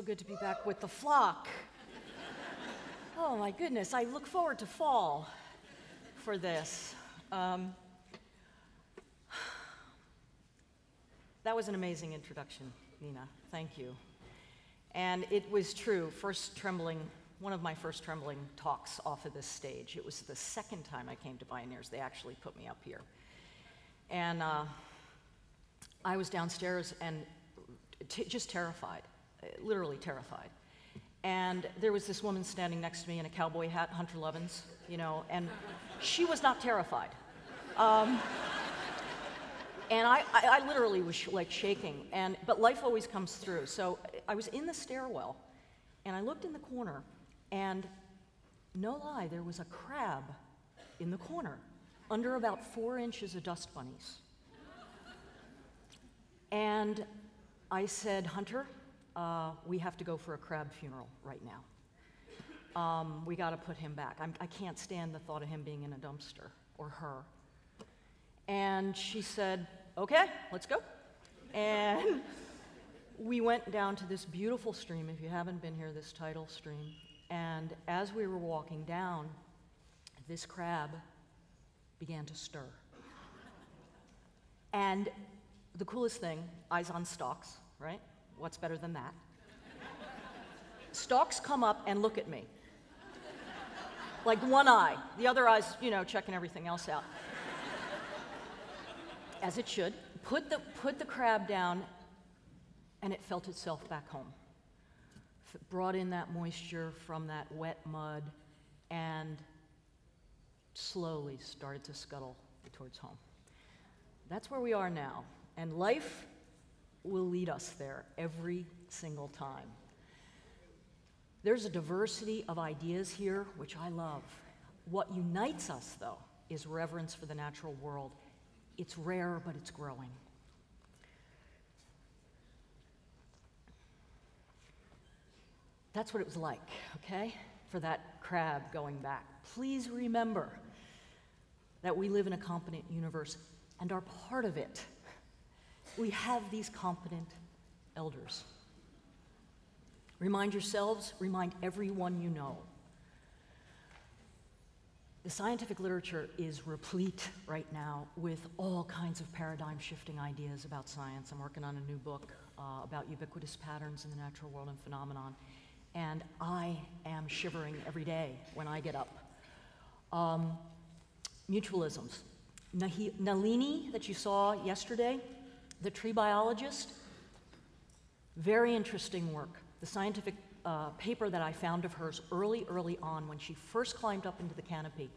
so good to be back with the flock. Oh my goodness, I look forward to fall for this. Um, that was an amazing introduction, Nina. Thank you. And it was true, first trembling, one of my first trembling talks off of this stage. It was the second time I came to Bioneers. They actually put me up here. And uh, I was downstairs and just terrified, literally terrified. And there was this woman standing next to me in a cowboy hat, Hunter Lovins, you know, and she was not terrified. Um, and I, I, I, literally was sh- like shaking. And but life always comes through. So I was in the stairwell, and I looked in the corner, and no lie, there was a crab in the corner, under about four inches of dust bunnies. And I said, Hunter, uh, we have to go for a crab funeral right now. Um, we got to put him back. I'm, I can not stand the thought of him being in a dumpster or her. And she said, Okay, let's go. And we went down to this beautiful stream. If you haven't been here, this tidal stream. And as we were walking down, this crab began to stir. And the coolest thing, eyes on stalks, right? What's better than that? stalks come up and look at me. Like one eye, the other eye's, you know, checking everything else out. As it should. Put the, put the crab down, and it felt itself back home. Brought in that moisture from that wet mud, and slowly started to scuttle towards home. That's where we are now. And life will lead us there every single time. There's a diversity of ideas here, which I love. What unites us, though, is reverence for the natural world. It's rare, but it's growing. That's what it was like, okay, for that crab going back. Please remember that we live in a competent universe and are part of it we have these competent elders. Remind yourselves, remind everyone you know. The scientific literature is replete right now with all kinds of paradigm shifting ideas about science. I'm working on a new book uh, about ubiquitous patterns in the natural world and phenomenon, and I am shivering every day when I get up. Um, mutualisms. Nalini, that you saw yesterday, the tree biologist, very interesting work. The scientific uh, paper that I found of hers early, early on when she first climbed up into the canopy.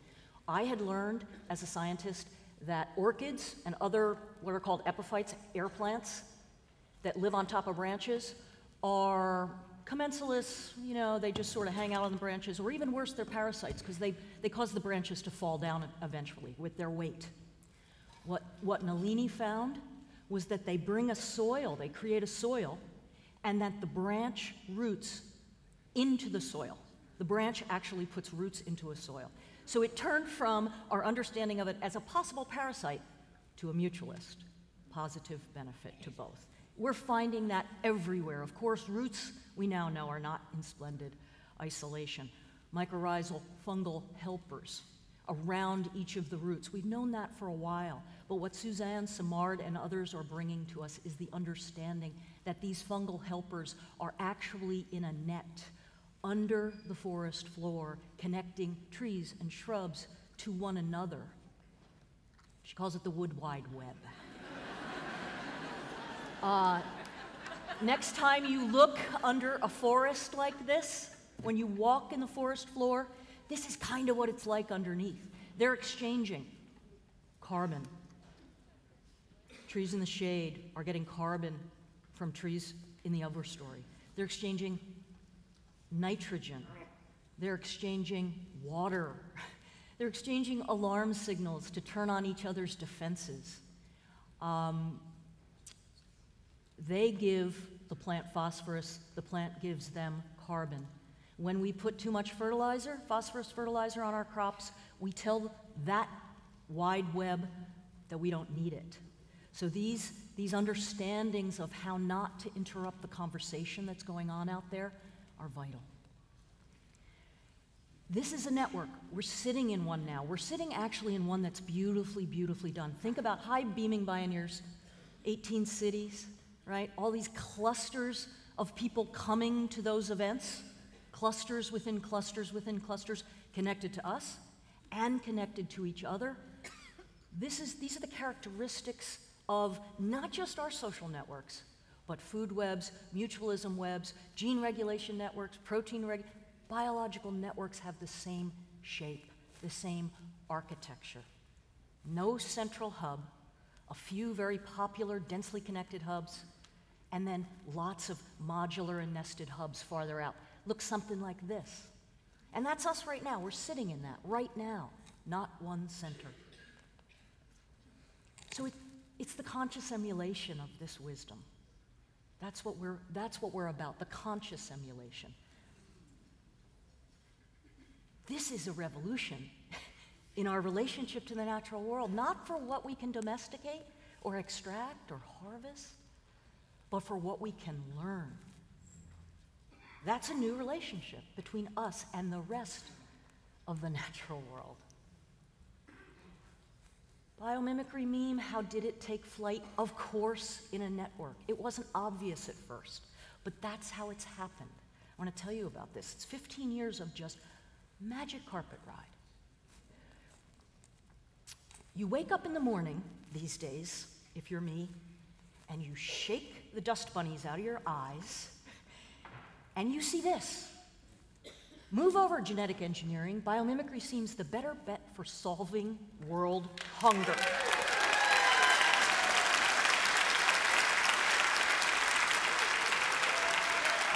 I had learned as a scientist that orchids and other what are called epiphytes, air plants, that live on top of branches are commensalists, you know, they just sort of hang out on the branches, or even worse, they're parasites because they, they cause the branches to fall down eventually with their weight. What, what Nalini found was that they bring a soil, they create a soil, and that the branch roots into the soil. The branch actually puts roots into a soil. So it turned from our understanding of it as a possible parasite to a mutualist, positive benefit to both. We're finding that everywhere. Of course, roots we now know are not in splendid isolation. Mycorrhizal fungal helpers around each of the roots. We've known that for a while. But what Suzanne Simard and others are bringing to us is the understanding that these fungal helpers are actually in a net under the forest floor, connecting trees and shrubs to one another. She calls it the wood wide web. uh, next time you look under a forest like this, when you walk in the forest floor, this is kind of what it's like underneath. They're exchanging carbon. Trees in the shade are getting carbon from trees in the upper story. They're exchanging nitrogen. They're exchanging water. They're exchanging alarm signals to turn on each other's defenses. Um, they give the plant phosphorus, the plant gives them carbon. When we put too much fertilizer, phosphorus fertilizer on our crops, we tell that wide web that we don't need it. So these these understandings of how not to interrupt the conversation that's going on out there are vital. This is a network. We're sitting in one now. We're sitting actually in one that's beautifully, beautifully done. Think about high beaming Bioneers, 18 cities, right? All these clusters of people coming to those events, clusters within clusters within clusters, connected to us and connected to each other. This is, these are the characteristics of not just our social networks, but food webs, mutualism webs, gene regulation networks, protein reg, biological networks have the same shape, the same architecture. No central hub, a few very popular, densely connected hubs, and then lots of modular and nested hubs farther out. Looks something like this. And that's us right now. We're sitting in that right now, not one center. So it, it's the conscious emulation of this wisdom. That's what, we're, that's what we're about, the conscious emulation. This is a revolution in our relationship to the natural world, not for what we can domesticate or extract or harvest, but for what we can learn. That's a new relationship between us and the rest of the natural world. Biomimicry meme, how did it take flight? Of course, in a network. It wasn't obvious at first, but that's how it's happened. I want to tell you about this. It's 15 years of just magic carpet ride. You wake up in the morning these days, if you're me, and you shake the dust bunnies out of your eyes, and you see this. Move over genetic engineering. Biomimicry seems the better bet for solving world hunger.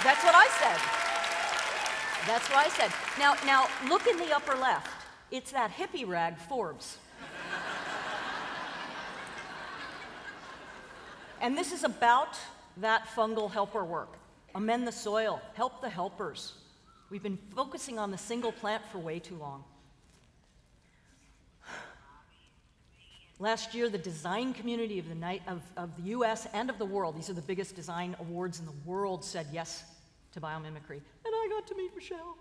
That's what I said. That's what I said. Now, now look in the upper left. It's that hippie rag, Forbes. and this is about that fungal helper work. Amend the soil, help the helpers. We've been focusing on the single plant for way too long. Last year, the design community of the, night, of, of the US and of the world, these are the biggest design awards in the world, said yes to biomimicry. And I got to meet Michelle.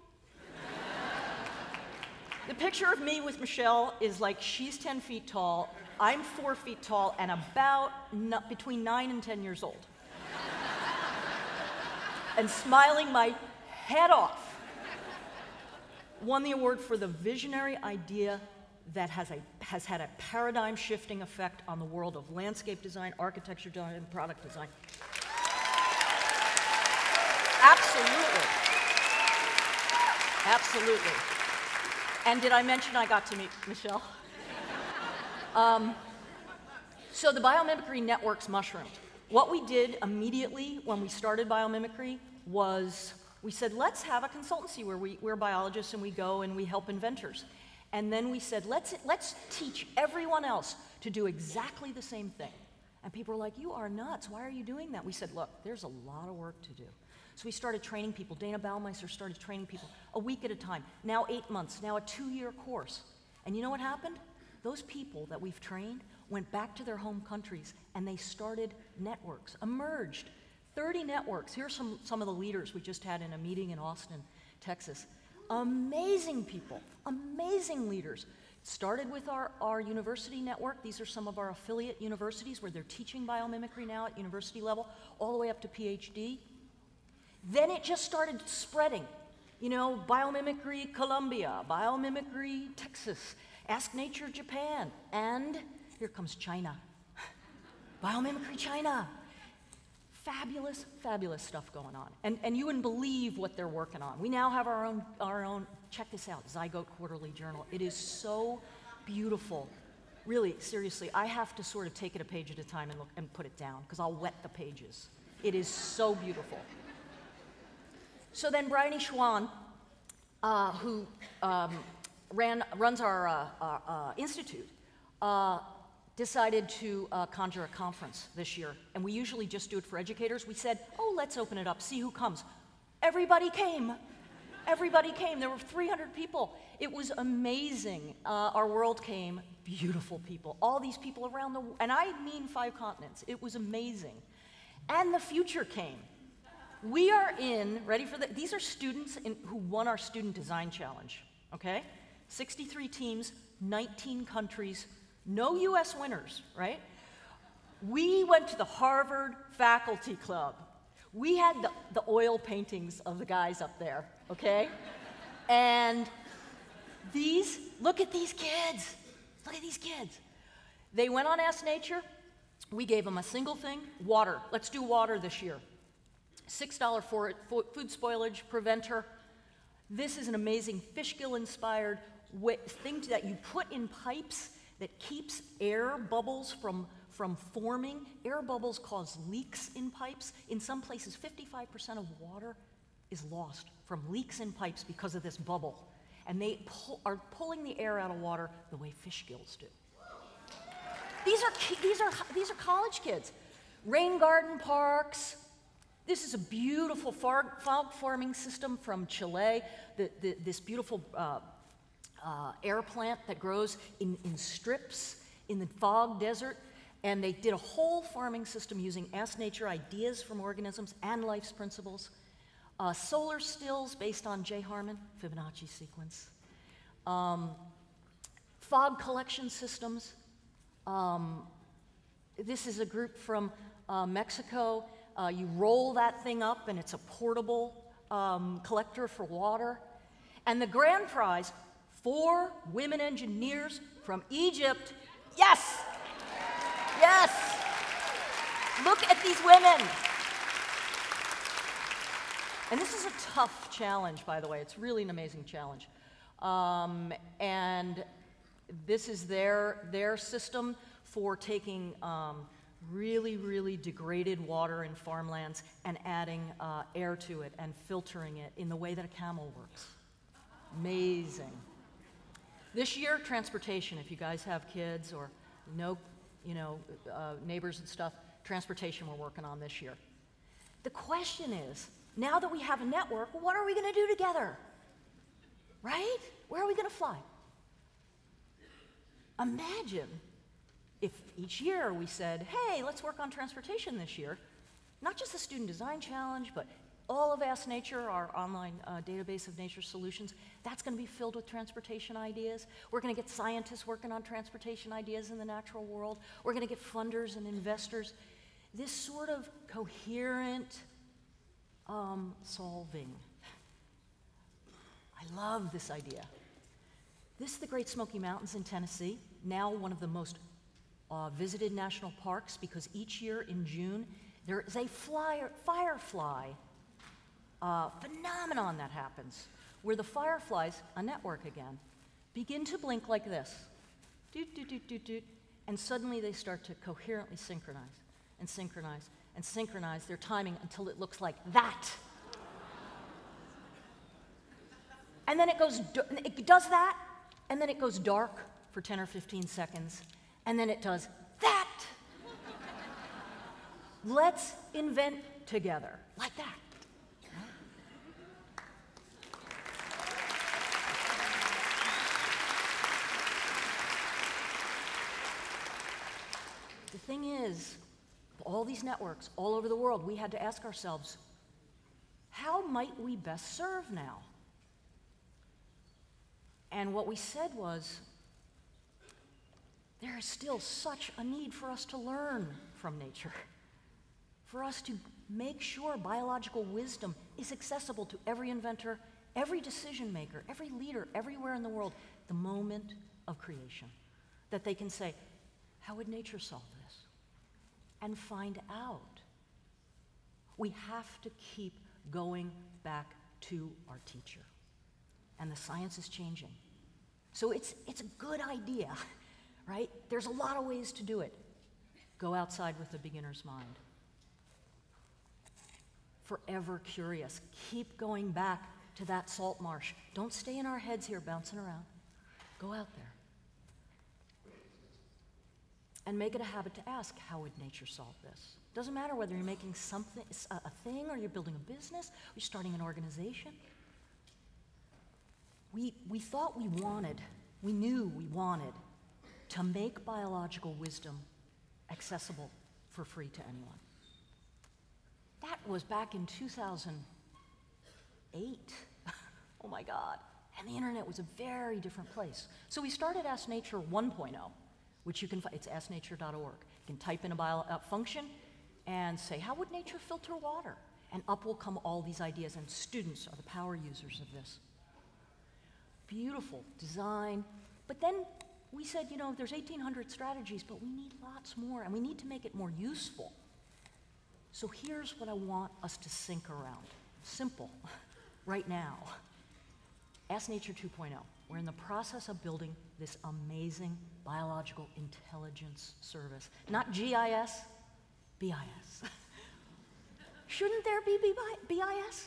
the picture of me with Michelle is like she's 10 feet tall, I'm four feet tall, and about between nine and 10 years old. And smiling my head off. Won the award for the visionary idea that has, a, has had a paradigm shifting effect on the world of landscape design, architecture design, and product design. Absolutely. Absolutely. And did I mention I got to meet Michelle? um, so the biomimicry networks mushroomed. What we did immediately when we started biomimicry was we said, let's have a consultancy where we, we're biologists and we go and we help inventors. And then we said, let's, let's teach everyone else to do exactly the same thing. And people were like, you are nuts. Why are you doing that? We said, look, there's a lot of work to do. So we started training people. Dayna Baumeister started training people a week at a time, now eight months, now a two year course. And you know what happened? Those people that we've trained went back to their home countries and they started networks, emerged. 30 networks. Here's some, some of the leaders we just had in a meeting in Austin, Texas. Amazing people, amazing leaders. Started with our, our university network. These are some of our affiliate universities where they're teaching biomimicry now at university level, all the way up to PhD. Then it just started spreading. You know, biomimicry Colombia, biomimicry Texas, Ask Nature Japan, and here comes China. biomimicry China. Fabulous, fabulous stuff going on. And, and you wouldn't believe what they're working on. We now have our own, our own, check this out, Zygote Quarterly Journal. It is so beautiful. Really, seriously, I have to sort of take it a page at a time and, look, and put it down because I'll wet the pages. It is so beautiful. So then Bryony Schwan, uh, who um, ran, runs our, uh, our uh, institute, uh, decided to uh, conjure a conference this year. And we usually just do it for educators. We said, oh, let's open it up, see who comes. Everybody came. Everybody came. There were 300 people. It was amazing. Uh, our world came. Beautiful people. All these people around the world. and I mean five continents. It was amazing. And the future came. We are in, ready for the, these are students in, who won our Student Design Challenge, okay? 63 teams, 19 countries, no US winners, right? We went to the Harvard Faculty Club. We had the, the oil paintings of the guys up there, okay? and these, look at these kids. Look at these kids. They went on Ask Nature. We gave them a single thing water. Let's do water this year. $6 for it, food spoilage preventer. This is an amazing fish gill inspired thing that you put in pipes that keeps air bubbles from, from forming. Air bubbles cause leaks in pipes. In some places, 55% of water is lost from leaks in pipes because of this bubble. And they pull, are pulling the air out of water the way fish gills do. These are, these are, these are college kids. Rain garden parks, this is a beautiful fog farming system from Chile, the, the, this beautiful uh, uh, air plant that grows in, in strips in the fog desert. And they did a whole farming system using Ask Nature ideas from organisms and life's principles. Uh, solar stills based on J. Harman, Fibonacci sequence. Um, fog collection systems. Um, this is a group from uh, Mexico uh, you roll that thing up, and it's a portable um, collector for water. And the grand prize four women engineers from Egypt. Yes! Yes! Look at these women. And this is a tough challenge, by the way. It's really an amazing challenge. Um, and this is their, their system for taking um, really, really degraded water in farmlands and adding uh, air to it and filtering it in the way that a camel works. Amazing. This year, transportation, if you guys have kids or know, you know, uh, neighbors and stuff, transportation we're working on this year. The question is, now that we have a network, what are we going to do together? Right? Where are we going to fly? Imagine if each year we said, hey, let's work on transportation this year, not just the Student Design Challenge, but all of Ask Nature, our online uh, database of nature solutions, that's going to be filled with transportation ideas. We're going to get scientists working on transportation ideas in the natural world. We're going to get funders and investors. This sort of coherent um, solving. I love this idea. This is the Great Smoky Mountains in Tennessee, now one of the most uh, visited national parks because each year in June there is a flyer, firefly uh, phenomenon that happens where the fireflies, a network again, begin to blink like this. Doot, doot, doot, doot, doot. And suddenly they start to coherently synchronize and synchronize and synchronize their timing until it looks like that. and then it goes, it does that, and then it goes dark for 10 or 15 seconds, and then it does that. Let's invent together, like that. The thing is, all these networks all over the world, we had to ask ourselves, how might we best serve now? And what we said was, there is still such a need for us to learn from nature, for us to make sure biological wisdom is accessible to every inventor, every decision maker, every leader, everywhere in the world, the moment of creation. That they can say, How would nature solve this? And find out. We have to keep going back to our teacher. And the science is changing. So it's, it's a good idea right? There's a lot of ways to do it. Go outside with a beginner's mind. Forever curious. Keep going back to that salt marsh. Don't stay in our heads here bouncing around. Go out there. And make it a habit to ask, how would nature solve this? Doesn't matter whether you're making something, a thing, or you're building a business, or you're starting an organization. we, we thought we wanted, we knew we wanted to make biological wisdom accessible for free to anyone. That was back in 2008. oh my God. And the internet was a very different place. So we started Ask Nature 1.0, which you can find, it's asknature.org. You can type in a bio, uh, function and say, how would nature filter water? And up will come all these ideas, and students are the power users of this. Beautiful design. But then we said, you know, there's 1,800 strategies, but we need lots more, and we need to make it more useful. So here's what I want us to think around. Simple, right now. Ask Nature 2.0. We're in the process of building this amazing biological intelligence service. Not GIS, BIS. Shouldn't there be BIS?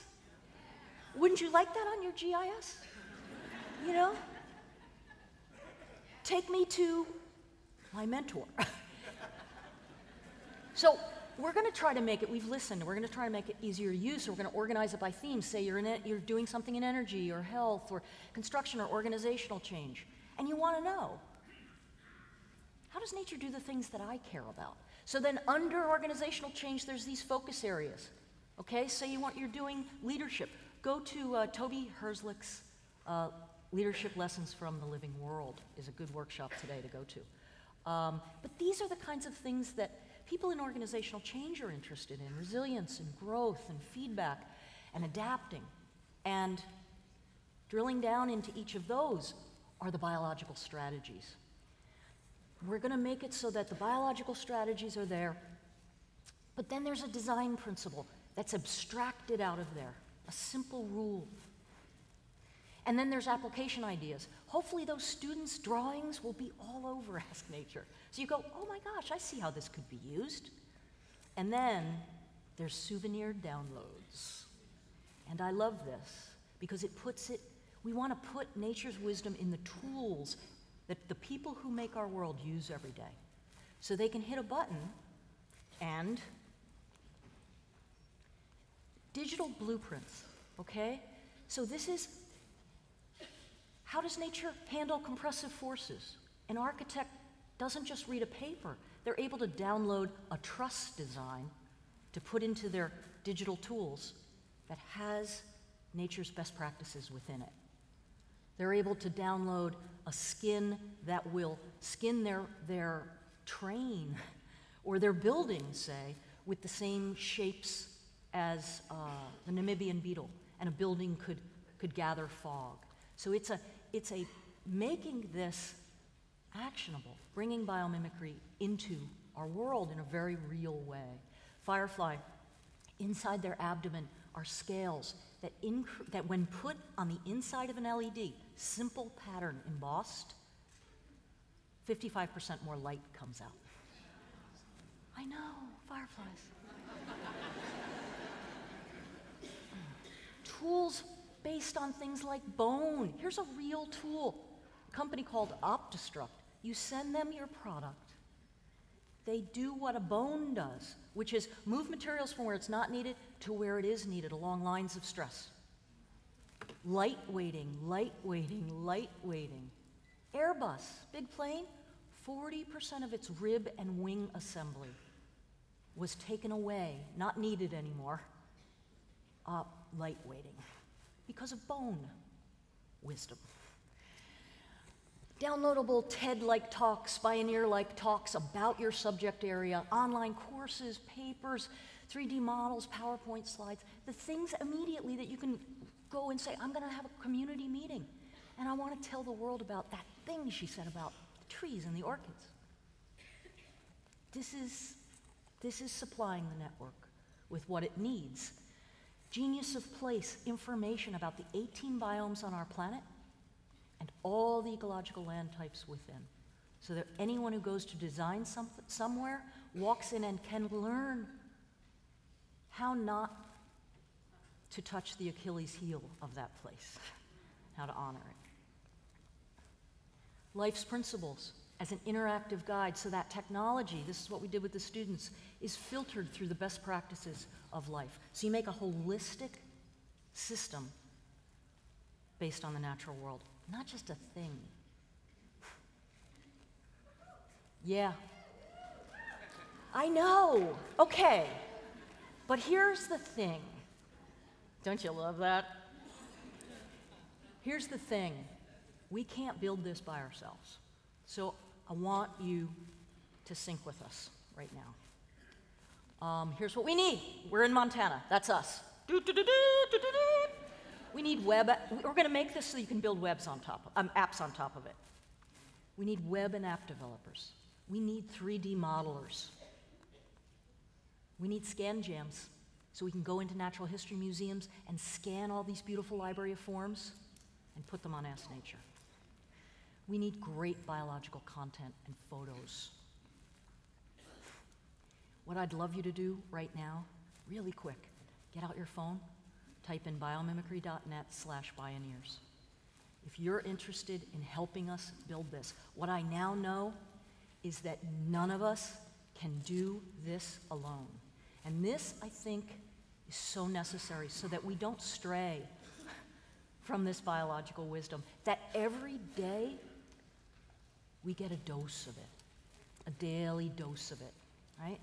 Wouldn't you like that on your GIS? You know? Take me to my mentor. so, we're going to try to make it, we've listened, we're going to try to make it easier to use. So we're going to organize it by themes. Say you're, in it, you're doing something in energy or health or construction or organizational change. And you want to know how does nature do the things that I care about? So then, under organizational change, there's these focus areas. Okay, say you want you're doing leadership. Go to uh, Toby Herzlich's uh, Leadership Lessons from the Living World is a good workshop today to go to. Um, but these are the kinds of things that people in organizational change are interested in resilience and growth and feedback and adapting. And drilling down into each of those are the biological strategies. We're going to make it so that the biological strategies are there, but then there's a design principle that's abstracted out of there, a simple rule. And then there's application ideas. Hopefully, those students' drawings will be all over Ask Nature. So you go, oh my gosh, I see how this could be used. And then there's souvenir downloads. And I love this because it puts it, we want to put nature's wisdom in the tools that the people who make our world use every day. So they can hit a button and digital blueprints, okay? So this is how does nature handle compressive forces? An architect doesn't just read a paper, they're able to download a truss design to put into their digital tools that has nature's best practices within it. They're able to download a skin that will skin their, their train or their building, say, with the same shapes as uh, the Namibian beetle, and a building could, could gather fog. So it's a, it's a making this actionable, bringing biomimicry into our world in a very real way. Firefly, inside their abdomen are scales that, that when put on the inside of an LED, simple pattern embossed, 55% more light comes out. I know, fireflies. Tools based on things like bone. Here's a real tool. A company called Optistruct you send them your product. They do what a bone does, which is move materials from where it's not needed to where it is needed along lines of stress. Light weighting, light weighting, light weighting. Airbus, big plane, 40% of its rib and wing assembly was taken away, not needed anymore, uh, light weighting, because of bone wisdom downloadable TED like talks, Bioneer like talks about your subject area, online courses, papers, 3D models, PowerPoint slides, the things immediately that you can go and say, I'm going to have a community meeting. And I want to tell the world about that thing she said about the trees and the orchids. This is, this is supplying the network with what it needs. Genius of place, information about the 18 biomes on our planet and all the ecological land types within. So that anyone who goes to design some, somewhere walks in and can learn how not to touch the Achilles heel of that place, how to honor it. Life's principles as an interactive guide so that technology, this is what we did with the students, is filtered through the best practices of life. So you make a holistic system based on the natural world, not just a thing. Yeah. I know. Okay. But here's the thing. Don't you love that? Here's the thing we can't build this by ourselves. So I want you to sync with us right now. Um, here's what we need we're in Montana, that's us. We need web, we're going to make this so you can build webs on top, um, apps on top of it. We need web and app developers. We need 3D modelers. We need scan jams so we can go into natural history museums and scan all these beautiful library of forms and put them on Ask Nature. We need great biological content and photos. What I'd love you to do right now, really quick, get out your phone, type in biomimicry.net slash bioneers. If you're interested in helping us build this, what I now know is that none of us can do this alone. And this, I think, is so necessary so that we don't stray from this biological wisdom, that every day we get a dose of it, a daily dose of it, right?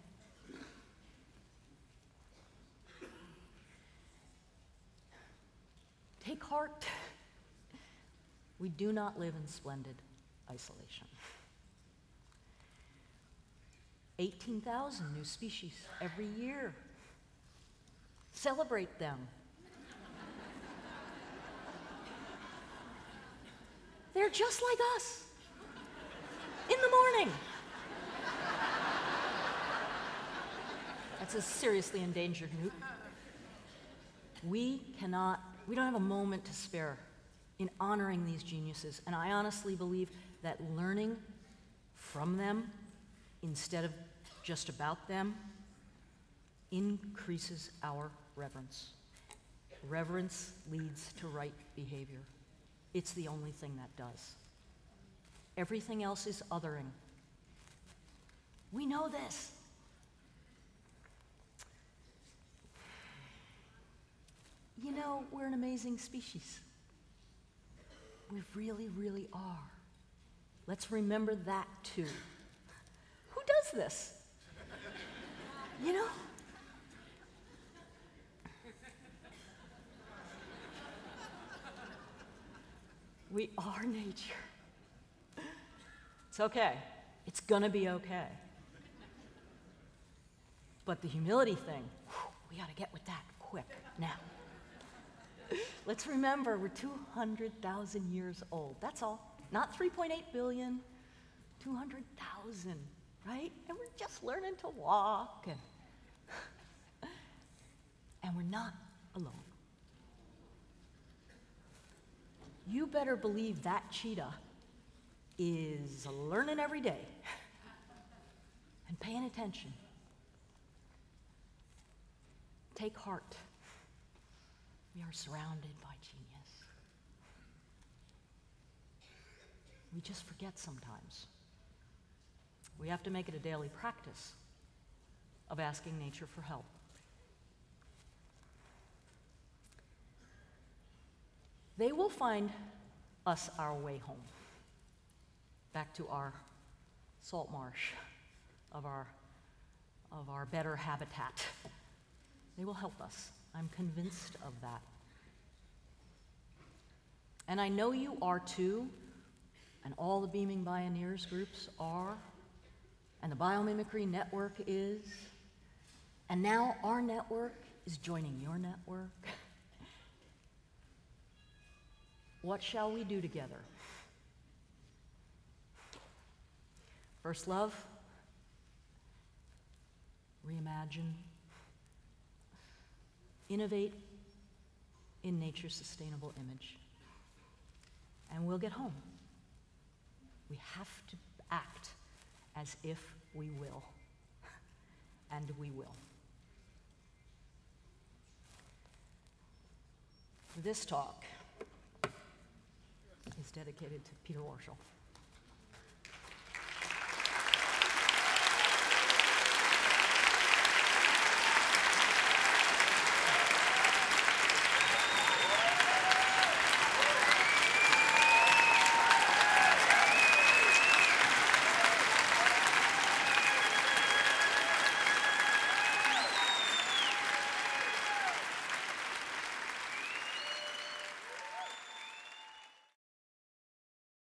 Take heart. We do not live in splendid isolation. 18,000 new species every year. Celebrate them. They're just like us in the morning. That's a seriously endangered newt. We cannot, we don't have a moment to spare in honoring these geniuses. And I honestly believe that learning from them instead of just about them increases our reverence. Reverence leads to right behavior. It's the only thing that does. Everything else is othering. We know this. You know, we're an amazing species. We really, really are. Let's remember that too. Who does this? You know? We are nature. It's okay. It's gonna be okay. But the humility thing, whew, we gotta get with that quick now. Let's remember we're 200,000 years old. That's all. Not 3.8 billion, 200,000, right? And we're just learning to walk and and we're not alone. You better believe that cheetah is learning every day and paying attention. Take heart. We are surrounded by genius. We just forget sometimes. We have to make it a daily practice of asking nature for help. They will find us our way home, back to our salt marsh of our, of our better habitat. They will help us. I'm convinced of that. And I know you are too, and all the Beaming Bioneers groups are, and the Biomimicry Network is, and now our network is joining your network. What shall we do together? First love, reimagine, innovate in nature's sustainable image, and we'll get home. We have to act as if we will, and we will. This talk is dedicated to Peter Warshall.